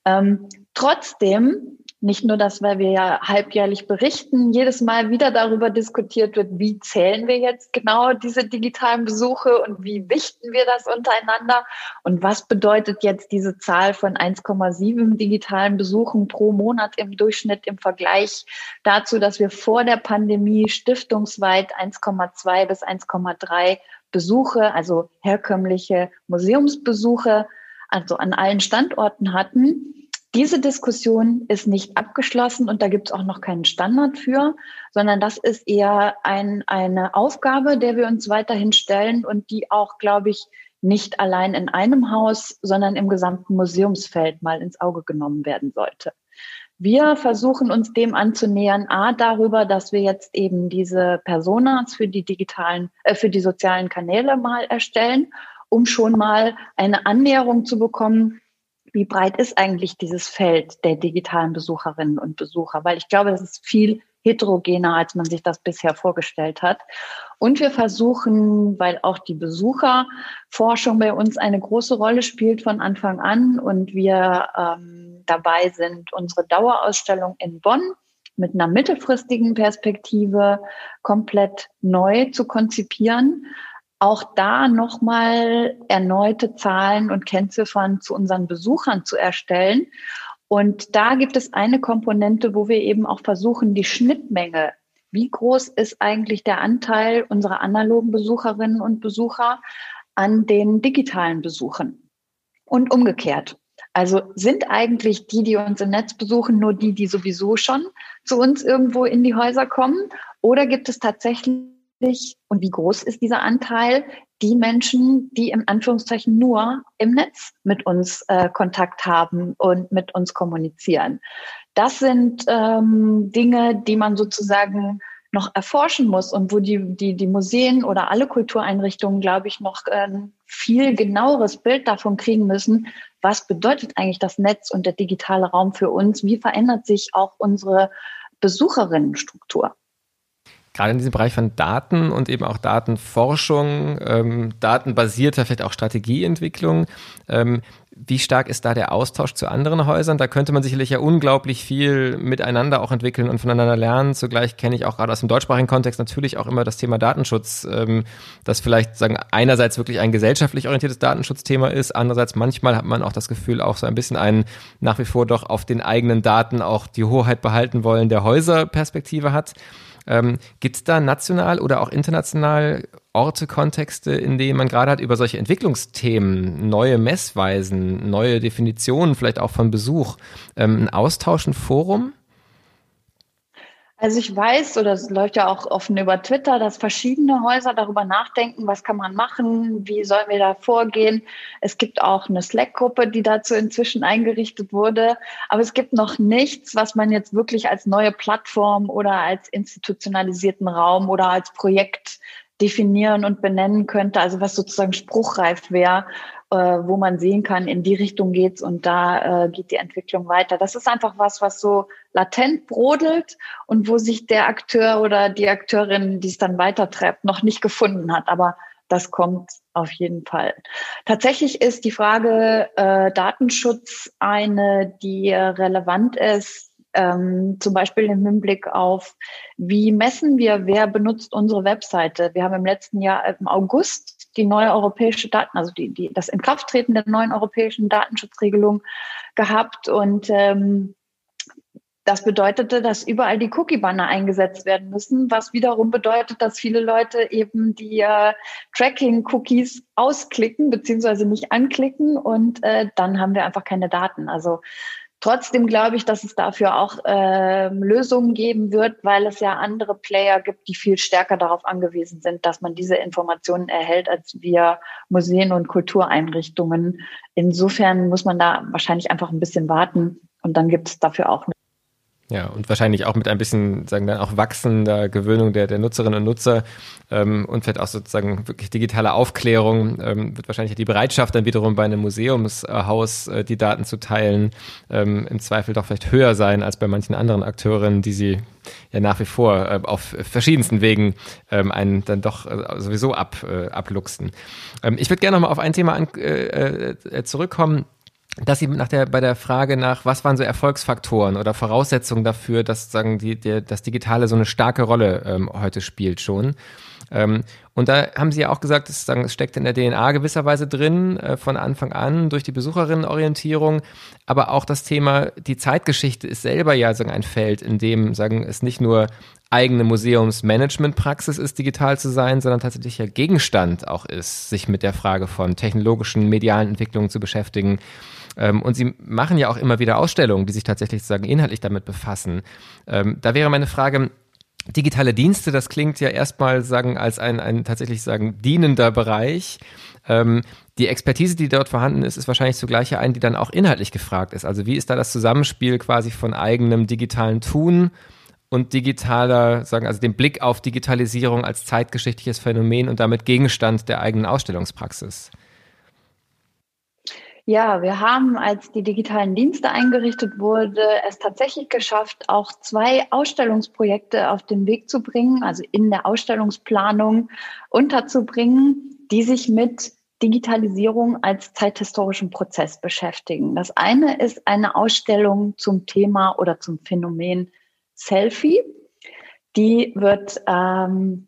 Speaker 2: Ähm, trotzdem nicht nur das, weil wir ja halbjährlich berichten, jedes Mal wieder darüber diskutiert wird, wie zählen wir jetzt genau diese digitalen Besuche und wie wichten wir das untereinander und was bedeutet jetzt diese Zahl von 1,7 digitalen Besuchen pro Monat im Durchschnitt im Vergleich dazu, dass wir vor der Pandemie stiftungsweit 1,2 bis 1,3 Besuche, also herkömmliche Museumsbesuche, also an allen Standorten hatten. Diese Diskussion ist nicht abgeschlossen und da gibt es auch noch keinen Standard für, sondern das ist eher ein, eine Aufgabe, der wir uns weiterhin stellen und die auch, glaube ich, nicht allein in einem Haus, sondern im gesamten Museumsfeld mal ins Auge genommen werden sollte. Wir versuchen uns dem anzunähern, a darüber, dass wir jetzt eben diese Personas für die digitalen, äh, für die sozialen Kanäle mal erstellen, um schon mal eine Annäherung zu bekommen, wie breit ist eigentlich dieses Feld der digitalen Besucherinnen und Besucher? Weil ich glaube, das ist viel heterogener, als man sich das bisher vorgestellt hat. Und wir versuchen, weil auch die Besucherforschung bei uns eine große Rolle spielt von Anfang an und wir ähm, dabei sind, unsere Dauerausstellung in Bonn mit einer mittelfristigen Perspektive komplett neu zu konzipieren auch da nochmal erneute Zahlen und Kennziffern zu unseren Besuchern zu erstellen. Und da gibt es eine Komponente, wo wir eben auch versuchen, die Schnittmenge, wie groß ist eigentlich der Anteil unserer analogen Besucherinnen und Besucher an den digitalen Besuchen und umgekehrt. Also sind eigentlich die, die uns im Netz besuchen, nur die, die sowieso schon zu uns irgendwo in die Häuser kommen? Oder gibt es tatsächlich und wie groß ist dieser Anteil? Die Menschen, die im Anführungszeichen nur im Netz mit uns äh, Kontakt haben und mit uns kommunizieren. Das sind ähm, Dinge, die man sozusagen noch erforschen muss und wo die, die, die Museen oder alle Kultureinrichtungen, glaube ich, noch ein viel genaueres Bild davon kriegen müssen, was bedeutet eigentlich das Netz und der digitale Raum für uns? Wie verändert sich auch unsere Besucherinnenstruktur?
Speaker 1: Gerade in diesem Bereich von Daten und eben auch Datenforschung, ähm, datenbasierter vielleicht auch Strategieentwicklung, ähm, wie stark ist da der Austausch zu anderen Häusern? Da könnte man sicherlich ja unglaublich viel miteinander auch entwickeln und voneinander lernen. Zugleich kenne ich auch gerade aus dem deutschsprachigen Kontext natürlich auch immer das Thema Datenschutz, ähm, das vielleicht sagen einerseits wirklich ein gesellschaftlich orientiertes Datenschutzthema ist, andererseits manchmal hat man auch das Gefühl, auch so ein bisschen einen nach wie vor doch auf den eigenen Daten auch die Hoheit behalten wollen der Häuserperspektive hat. Ähm, Gibt es da national oder auch international Orte, Kontexte, in denen man gerade hat über solche Entwicklungsthemen, neue Messweisen, neue Definitionen, vielleicht auch von Besuch, ähm, ein Austausch, ein Forum?
Speaker 2: Also ich weiß, oder es läuft ja auch offen über Twitter, dass verschiedene Häuser darüber nachdenken, was kann man machen, wie sollen wir da vorgehen. Es gibt auch eine Slack-Gruppe, die dazu inzwischen eingerichtet wurde. Aber es gibt noch nichts, was man jetzt wirklich als neue Plattform oder als institutionalisierten Raum oder als Projekt definieren und benennen könnte, also was sozusagen spruchreif wäre, äh, wo man sehen kann, in die Richtung geht's und da äh, geht die Entwicklung weiter. Das ist einfach was, was so latent brodelt und wo sich der Akteur oder die Akteurin, die es dann weitertreibt, noch nicht gefunden hat. Aber das kommt auf jeden Fall. Tatsächlich ist die Frage äh, Datenschutz eine, die relevant ist ähm, zum Beispiel im Hinblick auf, wie messen wir, wer benutzt unsere Webseite. Wir haben im letzten Jahr im August die neue europäische Daten, also die, die, das Inkrafttreten der neuen europäischen Datenschutzregelung gehabt und ähm, das bedeutete, dass überall die Cookie-Banner eingesetzt werden müssen, was wiederum bedeutet, dass viele Leute eben die äh, Tracking-Cookies ausklicken beziehungsweise nicht anklicken und äh, dann haben wir einfach keine Daten. Also Trotzdem glaube ich, dass es dafür auch äh, Lösungen geben wird, weil es ja andere Player gibt, die viel stärker darauf angewiesen sind, dass man diese Informationen erhält, als wir Museen und Kultureinrichtungen. Insofern muss man da wahrscheinlich einfach ein bisschen warten und dann gibt es dafür auch
Speaker 1: Ja, und wahrscheinlich auch mit ein bisschen, sagen dann auch wachsender Gewöhnung der, der Nutzerinnen und Nutzer ähm, und vielleicht auch sozusagen wirklich digitale Aufklärung, ähm, wird wahrscheinlich die Bereitschaft dann wiederum bei einem Museumshaus äh, die Daten zu teilen, ähm, im Zweifel doch vielleicht höher sein als bei manchen anderen Akteuren, die sie ja nach wie vor äh, auf verschiedensten Wegen ähm, einen dann doch äh, sowieso ab, äh, abluchsen. Ähm, ich würde gerne nochmal auf ein Thema an, äh, äh, zurückkommen dass Sie nach der, bei der Frage nach, was waren so Erfolgsfaktoren oder Voraussetzungen dafür, dass sagen die, der, das Digitale so eine starke Rolle ähm, heute spielt schon. Ähm, und da haben Sie ja auch gesagt, es, steckt in der DNA gewisserweise drin, äh, von Anfang an durch die Besucherinnenorientierung, aber auch das Thema, die Zeitgeschichte ist selber ja sagen, ein Feld, in dem sagen, es nicht nur eigene Museumsmanagementpraxis ist, digital zu sein, sondern tatsächlich ja Gegenstand auch ist, sich mit der Frage von technologischen, medialen Entwicklungen zu beschäftigen. Ähm, und sie machen ja auch immer wieder Ausstellungen, die sich tatsächlich sozusagen inhaltlich damit befassen. Ähm, da wäre meine Frage, digitale Dienste, das klingt ja erstmal sagen als ein, ein tatsächlich sagen dienender Bereich. Ähm, die Expertise, die dort vorhanden ist, ist wahrscheinlich zugleich eine, die dann auch inhaltlich gefragt ist. Also wie ist da das Zusammenspiel quasi von eigenem digitalen Tun und digitaler, sagen, also dem Blick auf Digitalisierung als zeitgeschichtliches Phänomen und damit Gegenstand der eigenen Ausstellungspraxis?
Speaker 2: Ja, wir haben, als die digitalen Dienste eingerichtet wurde, es tatsächlich geschafft, auch zwei Ausstellungsprojekte auf den Weg zu bringen, also in der Ausstellungsplanung unterzubringen, die sich mit Digitalisierung als zeithistorischen Prozess beschäftigen. Das eine ist eine Ausstellung zum Thema oder zum Phänomen Selfie. Die wird ähm,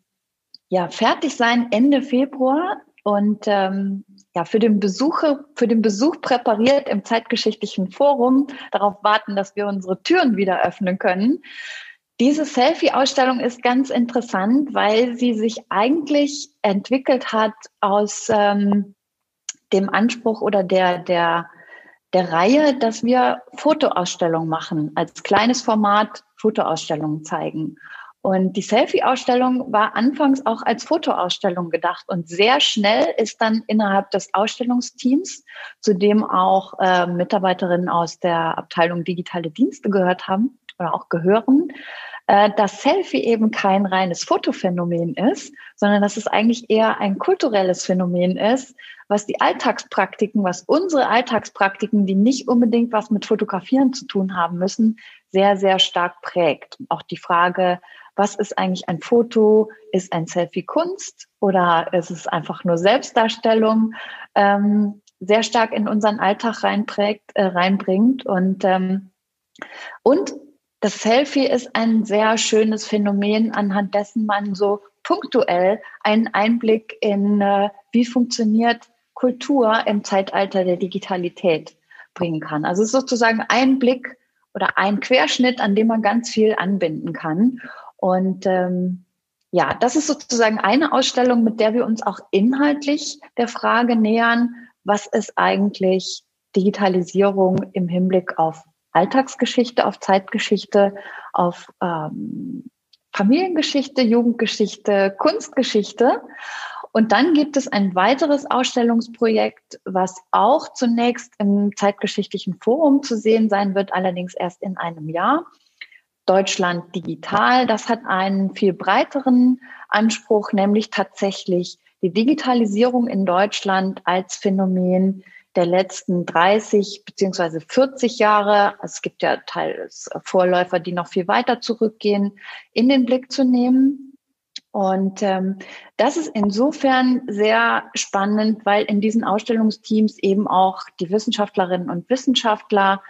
Speaker 2: ja fertig sein Ende Februar und ähm, ja, für den Besucher, für den Besuch präpariert im zeitgeschichtlichen Forum, darauf warten, dass wir unsere Türen wieder öffnen können. Diese Selfie-Ausstellung ist ganz interessant, weil sie sich eigentlich entwickelt hat aus ähm, dem Anspruch oder der, der, der Reihe, dass wir Fotoausstellungen machen, als kleines Format Fotoausstellungen zeigen. Und die Selfie-Ausstellung war anfangs auch als Fotoausstellung gedacht und sehr schnell ist dann innerhalb des Ausstellungsteams, zu dem auch äh, Mitarbeiterinnen aus der Abteilung digitale Dienste gehört haben oder auch gehören, äh, dass Selfie eben kein reines Fotophänomen ist, sondern dass es eigentlich eher ein kulturelles Phänomen ist, was die Alltagspraktiken, was unsere Alltagspraktiken, die nicht unbedingt was mit Fotografieren zu tun haben müssen, sehr, sehr stark prägt. Auch die Frage, was ist eigentlich ein Foto? Ist ein Selfie Kunst oder ist es einfach nur Selbstdarstellung? Ähm, sehr stark in unseren Alltag reinprägt, äh, reinbringt. Und, ähm, und das Selfie ist ein sehr schönes Phänomen, anhand dessen man so punktuell einen Einblick in, äh, wie funktioniert Kultur im Zeitalter der Digitalität bringen kann. Also es ist sozusagen ein Blick oder ein Querschnitt, an dem man ganz viel anbinden kann. Und ähm, ja, das ist sozusagen eine Ausstellung, mit der wir uns auch inhaltlich der Frage nähern, was ist eigentlich Digitalisierung im Hinblick auf Alltagsgeschichte, auf Zeitgeschichte, auf ähm, Familiengeschichte, Jugendgeschichte, Kunstgeschichte. Und dann gibt es ein weiteres Ausstellungsprojekt, was auch zunächst im zeitgeschichtlichen Forum zu sehen sein wird, allerdings erst in einem Jahr. Deutschland digital. Das hat einen viel breiteren Anspruch, nämlich tatsächlich die Digitalisierung in Deutschland als Phänomen der letzten 30 beziehungsweise 40 Jahre, es gibt ja teils Vorläufer, die noch viel weiter zurückgehen, in den Blick zu nehmen. Und ähm, das ist insofern sehr spannend, weil in diesen Ausstellungsteams eben auch die Wissenschaftlerinnen und Wissenschaftler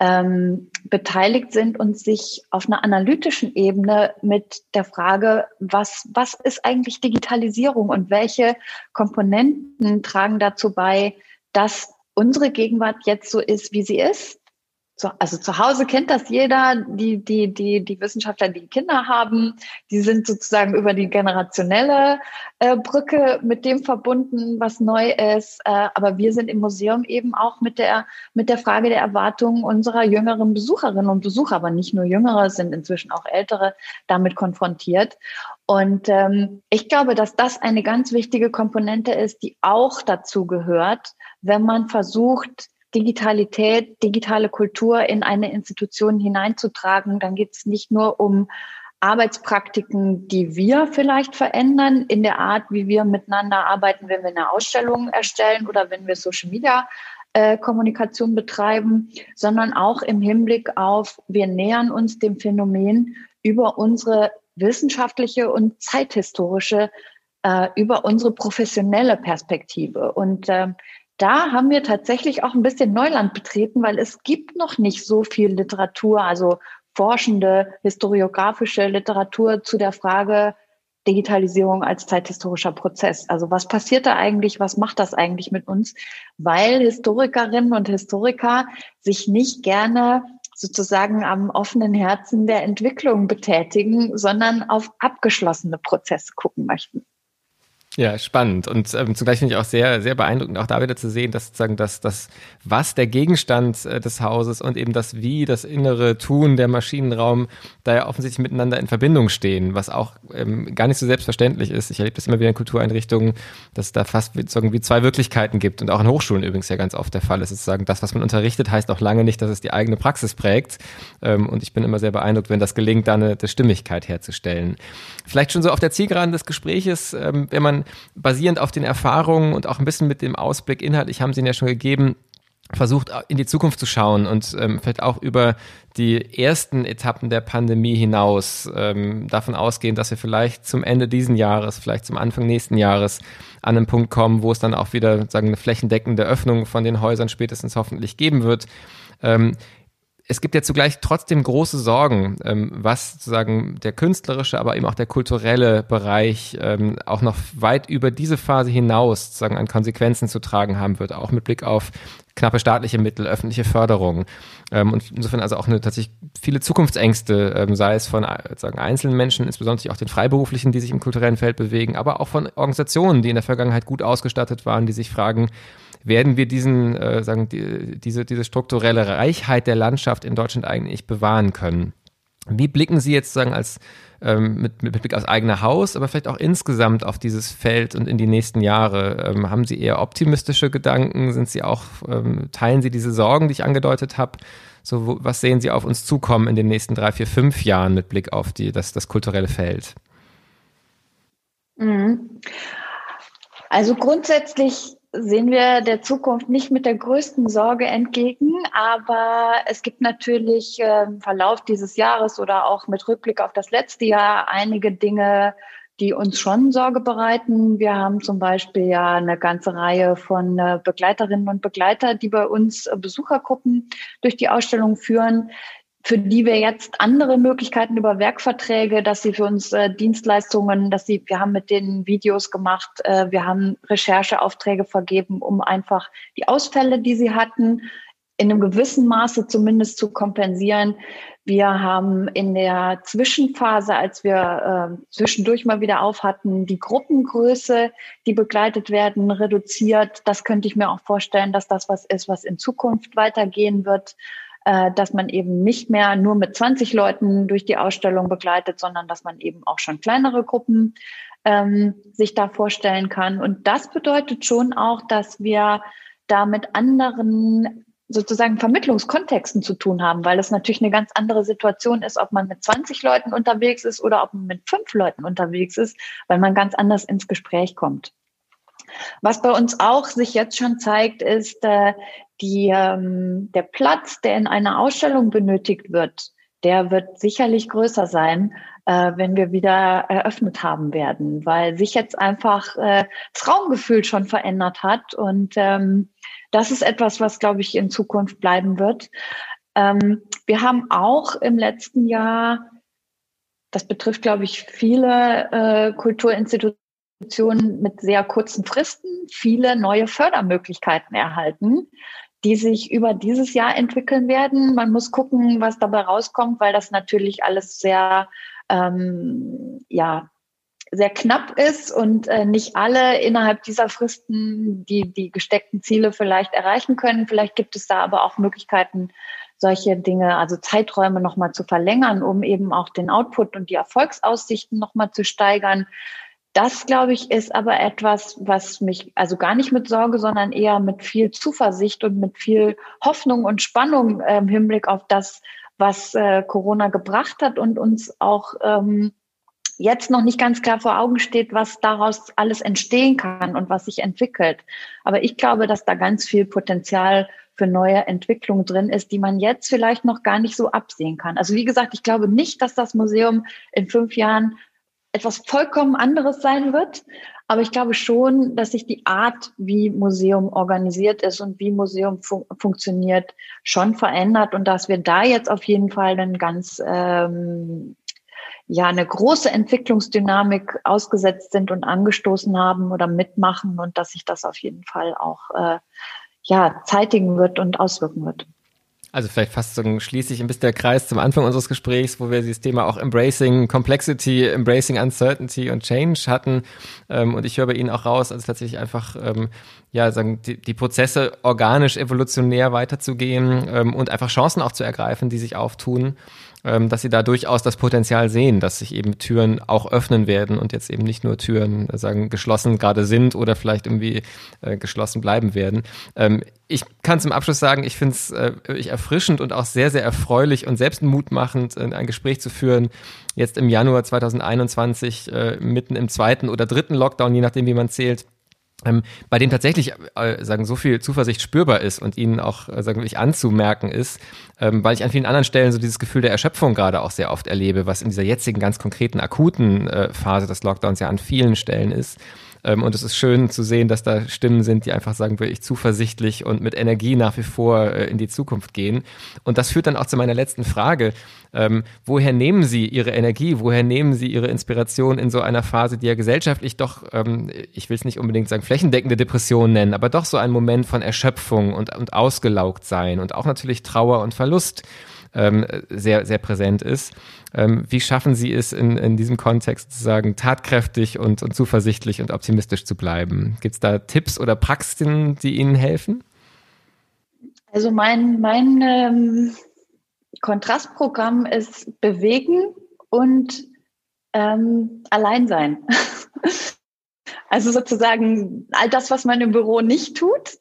Speaker 2: ähm, beteiligt sind und sich auf einer analytischen Ebene mit der Frage, was, was ist eigentlich Digitalisierung und welche Komponenten tragen dazu bei, dass unsere Gegenwart jetzt so ist, wie sie ist zu, also zu Hause kennt das jeder, die, die, die, die Wissenschaftler, die Kinder haben, die sind sozusagen über die generationelle äh, Brücke mit dem verbunden, was neu ist. Äh, aber wir sind im Museum eben auch mit der, mit der Frage der Erwartungen unserer jüngeren Besucherinnen und Besucher, aber nicht nur jüngere, sind inzwischen auch ältere damit konfrontiert. Und ähm, ich glaube, dass das eine ganz wichtige Komponente ist, die auch dazu gehört, wenn man versucht, Digitalität, digitale Kultur in eine Institution hineinzutragen, dann geht es nicht nur um Arbeitspraktiken, die wir vielleicht verändern in der Art, wie wir miteinander arbeiten, wenn wir eine Ausstellung erstellen oder wenn wir Social Media äh, Kommunikation betreiben, sondern auch im Hinblick auf, wir nähern uns dem Phänomen über unsere wissenschaftliche und zeithistorische, äh, über unsere professionelle Perspektive. Und äh, da haben wir tatsächlich auch ein bisschen Neuland betreten, weil es gibt noch nicht so viel Literatur, also forschende historiografische Literatur zu der Frage Digitalisierung als zeithistorischer Prozess. Also was passiert da eigentlich? Was macht das eigentlich mit uns? Weil Historikerinnen und Historiker sich nicht gerne sozusagen am offenen Herzen der Entwicklung betätigen, sondern auf abgeschlossene Prozesse gucken möchten.
Speaker 1: Ja, spannend. Und ähm, zugleich finde ich auch sehr, sehr beeindruckend, auch da wieder zu sehen, dass sozusagen das, das was der Gegenstand äh, des Hauses und eben das Wie, das innere Tun, der Maschinenraum, da ja offensichtlich miteinander in Verbindung stehen, was auch ähm, gar nicht so selbstverständlich ist. Ich erlebe das immer wieder in Kultureinrichtungen, dass es da fast sozusagen wie zwei Wirklichkeiten gibt und auch in Hochschulen übrigens ja ganz oft der Fall ist. Sozusagen das, was man unterrichtet, heißt auch lange nicht, dass es die eigene Praxis prägt. Ähm, und ich bin immer sehr beeindruckt, wenn das gelingt, da eine, eine Stimmigkeit herzustellen. Vielleicht schon so auf der Zielgeraden des Gespräches, ähm, wenn man basierend auf den Erfahrungen und auch ein bisschen mit dem Ausblick inhaltlich haben Sie ihn ja schon gegeben, versucht in die Zukunft zu schauen und ähm, vielleicht auch über die ersten Etappen der Pandemie hinaus ähm, davon ausgehen, dass wir vielleicht zum Ende diesen Jahres, vielleicht zum Anfang nächsten Jahres an einen Punkt kommen, wo es dann auch wieder sagen eine flächendeckende Öffnung von den Häusern spätestens hoffentlich geben wird. Ähm, es gibt ja zugleich trotzdem große Sorgen, ähm, was sozusagen der künstlerische, aber eben auch der kulturelle Bereich ähm, auch noch weit über diese Phase hinaus sozusagen an Konsequenzen zu tragen haben wird, auch mit Blick auf knappe staatliche Mittel, öffentliche Förderung. Ähm, und insofern also auch eine tatsächlich viele Zukunftsängste, sei es von äh, sagen, einzelnen Menschen, insbesondere auch den Freiberuflichen, die sich im kulturellen Feld bewegen, aber auch von Organisationen, die in der Vergangenheit gut ausgestattet waren, die sich fragen, werden wir diesen, äh, sagen, die, diese, diese strukturelle Reichheit der Landschaft in Deutschland eigentlich bewahren können. Wie blicken Sie jetzt sagen als ähm, mit, mit Blick aufs eigene Haus, aber vielleicht auch insgesamt auf dieses Feld und in die nächsten Jahre? Ähm, haben Sie eher optimistische Gedanken? Sind Sie auch, ähm, teilen Sie diese Sorgen, die ich angedeutet habe? So, wo, was sehen Sie auf uns zukommen in den nächsten drei, vier, fünf Jahren mit Blick auf die, das, das kulturelle Feld?
Speaker 2: Mhm. Also grundsätzlich sehen wir der Zukunft nicht mit der größten Sorge entgegen, aber es gibt natürlich im Verlauf dieses Jahres oder auch mit Rückblick auf das letzte Jahr einige Dinge, die uns schon Sorge bereiten. Wir haben zum Beispiel ja eine ganze Reihe von äh, Begleiterinnen und Begleiter, die bei uns äh, Besuchergruppen durch die Ausstellung führen, für die wir jetzt andere Möglichkeiten über Werkverträge, dass sie für uns äh, Dienstleistungen, dass sie, wir haben mit denen Videos gemacht, äh, wir haben Rechercheaufträge vergeben, um einfach die Ausfälle, die sie hatten, in einem gewissen Maße zumindest zu kompensieren. Wir haben in der Zwischenphase, als wir äh, zwischendurch mal wieder auf hatten, die Gruppengröße, die begleitet werden, reduziert. Das könnte ich mir auch vorstellen, dass das was ist, was in Zukunft weitergehen wird äh, dass man eben nicht mehr nur mit 20 Leuten durch die Ausstellung begleitet, sondern dass man eben auch schon kleinere Gruppen ähm, sich da vorstellen kann. Und das bedeutet schon auch, dass wir da mit anderen sozusagen Vermittlungskontexten zu tun haben, weil es natürlich eine ganz andere Situation ist, ob man mit 20 Leuten unterwegs ist oder ob man mit fünf Leuten unterwegs ist, weil man ganz anders ins Gespräch kommt. Was bei uns auch sich jetzt schon zeigt, ist äh, die, ähm, der Platz, der in einer Ausstellung benötigt wird, der wird sicherlich größer sein, äh, wenn wir wieder eröffnet haben werden, weil sich jetzt einfach äh, das Raumgefühl schon verändert hat. Und ähm, das ist etwas, was, glaube ich, in Zukunft bleiben wird. Ähm, wir haben auch im letzten Jahr, das betrifft, glaube ich, viele äh, Kulturinstitutionen mit sehr kurzen Fristen, viele neue Fördermöglichkeiten erhalten die sich über dieses Jahr entwickeln werden. Man muss gucken, was dabei rauskommt, weil das natürlich alles sehr, ähm, ja, sehr knapp ist und äh, nicht alle innerhalb dieser Fristen die, die gesteckten Ziele vielleicht erreichen können. Vielleicht gibt es da aber auch Möglichkeiten, solche Dinge, also Zeiträume nochmal zu verlängern, um eben auch den Output und die Erfolgsaussichten nochmal zu steigern das, glaube ich, ist aber etwas, was mich also gar nicht mit Sorge, sondern eher mit viel Zuversicht und mit viel Hoffnung und Spannung äh, im Hinblick auf das, was äh, Corona gebracht hat und uns auch ähm, jetzt noch nicht ganz klar vor Augen steht, was daraus alles entstehen kann und was sich entwickelt. Aber ich glaube, dass da ganz viel Potenzial für neue Entwicklungen drin ist, die man jetzt vielleicht noch gar nicht so absehen kann. Also wie gesagt, ich glaube nicht, dass das Museum in fünf Jahren etwas vollkommen anderes sein wird. Aber ich glaube schon, dass sich die Art, wie Museum organisiert ist und wie Museum fun funktioniert, schon verändert und dass wir da jetzt auf jeden Fall einen ganz ähm, ja eine große Entwicklungsdynamik ausgesetzt sind und angestoßen haben oder mitmachen und dass sich das auf jeden Fall auch äh, ja zeitigen wird und auswirken wird.
Speaker 1: Also vielleicht fast so schließe ich ein bisschen der Kreis zum Anfang unseres Gesprächs, wo wir dieses Thema auch Embracing Complexity, Embracing Uncertainty und Change hatten. Ähm, und ich höre bei Ihnen auch raus, also tatsächlich einfach, ähm, ja, sagen, die, die Prozesse organisch, evolutionär weiterzugehen ähm, und einfach Chancen auch zu ergreifen, die sich auftun dass sie da durchaus das Potenzial sehen, dass sich eben Türen auch öffnen werden und jetzt eben nicht nur Türen äh, sagen geschlossen gerade sind oder vielleicht irgendwie äh, geschlossen bleiben werden. Ähm, ich kann zum Abschluss sagen, ich finde es äh, erfrischend und auch sehr, sehr erfreulich und selbst mutmachend, äh, ein Gespräch zu führen, jetzt im Januar 2021, äh, mitten im zweiten oder dritten Lockdown, je nachdem, wie man zählt ähm, bei dem tatsächlich äh, sagen so viel Zuversicht spürbar ist und ihnen auch äh, sagen wirklich anzumerken ist, ähm, weil ich an vielen anderen Stellen so dieses Gefühl der Erschöpfung gerade auch sehr oft erlebe, was in dieser jetzigen ganz konkreten akuten äh, Phase des Lockdowns ja an vielen Stellen ist. Ähm, und es ist schön zu sehen, dass da Stimmen sind, die einfach sagen, wirklich zuversichtlich und mit Energie nach wie vor äh, in die Zukunft gehen. Und das führt dann auch zu meiner letzten Frage. Ähm, woher nehmen Sie Ihre Energie? Woher nehmen Sie Ihre Inspiration in so einer Phase, die ja gesellschaftlich doch, ähm, ich will es nicht unbedingt sagen, flächendeckende Depression nennen, aber doch so ein Moment von Erschöpfung und, und ausgelaugt sein und auch natürlich Trauer und Verlust ähm, sehr, sehr präsent ist. Ähm, wie schaffen Sie es in, in diesem Kontext zu sagen, tatkräftig und, und zuversichtlich und optimistisch zu bleiben? Gibt es da Tipps oder Praxen, die Ihnen helfen?
Speaker 2: Also mein, mein ähm, Kontrastprogramm ist Bewegen und ähm, Alleinsein. also sozusagen all das, was man im Büro nicht tut,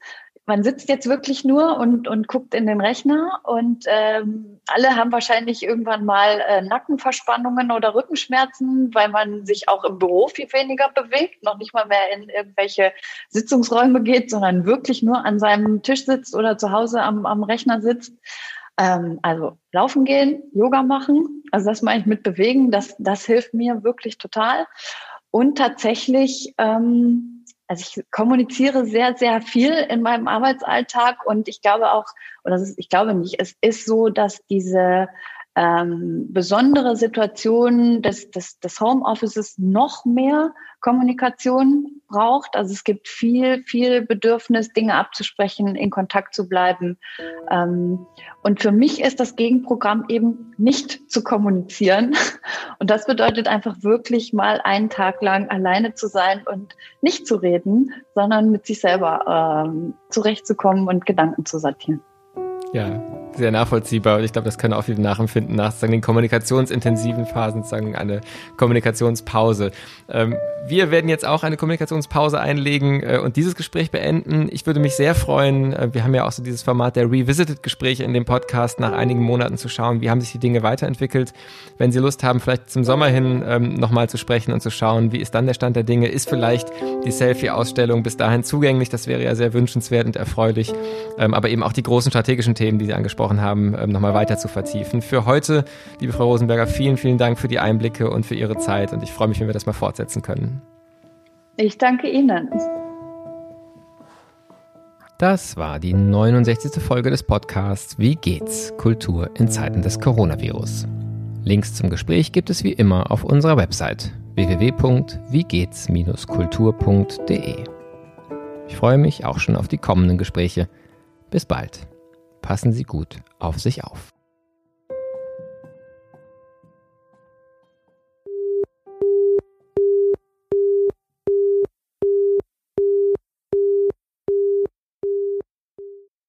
Speaker 2: man sitzt jetzt wirklich nur und, und guckt in den Rechner und ähm, alle haben wahrscheinlich irgendwann mal äh, Nackenverspannungen oder Rückenschmerzen, weil man sich auch im Büro viel weniger bewegt, noch nicht mal mehr in irgendwelche Sitzungsräume geht, sondern wirklich nur an seinem Tisch sitzt oder zu Hause am, am Rechner sitzt. Ähm, also laufen gehen, Yoga machen, also das meine ich mit bewegen, das, das hilft mir wirklich total. Und tatsächlich ähm, also ich kommuniziere sehr, sehr viel in meinem Arbeitsalltag und ich glaube auch, oder ist, ich glaube nicht, es ist so, dass diese ähm, besondere Situation des, des, des Homeoffices noch mehr Kommunikation braucht. Also es gibt viel, viel Bedürfnis, Dinge abzusprechen, in Kontakt zu bleiben. Ähm, und für mich ist das Gegenprogramm eben nicht zu kommunizieren. Und das bedeutet einfach wirklich mal einen Tag lang alleine zu sein und nicht zu reden, sondern mit sich selber ähm, zurechtzukommen und Gedanken zu sortieren.
Speaker 1: Ja, sehr nachvollziehbar und ich glaube, das können auch viele nachempfinden nach sagen, den kommunikationsintensiven Phasen, sagen eine Kommunikationspause. Ähm, wir werden jetzt auch eine Kommunikationspause einlegen äh, und dieses Gespräch beenden. Ich würde mich sehr freuen, äh, wir haben ja auch so dieses Format der Revisited-Gespräche in dem Podcast, nach einigen Monaten zu schauen, wie haben sich die Dinge weiterentwickelt. Wenn Sie Lust haben, vielleicht zum Sommer hin ähm, nochmal zu sprechen und zu schauen, wie ist dann der Stand der Dinge, ist vielleicht die Selfie-Ausstellung bis dahin zugänglich, das wäre ja sehr wünschenswert und erfreulich, ähm, aber eben auch die großen strategischen Themen, die Sie angesprochen haben, ähm, nochmal weiter zu vertiefen. Für heute, liebe Frau Rosenberger, vielen, vielen Dank für die Einblicke und für Ihre Zeit und ich freue mich, wenn wir das mal fortsetzen können.
Speaker 2: Ich danke Ihnen.
Speaker 1: Das war die 69. Folge des Podcasts Wie geht's? Kultur in Zeiten des Coronavirus. Links zum Gespräch gibt es wie immer auf unserer Website www.wiegehts-kultur.de. Ich freue mich auch schon auf die kommenden Gespräche. Bis bald passen Sie gut auf sich auf.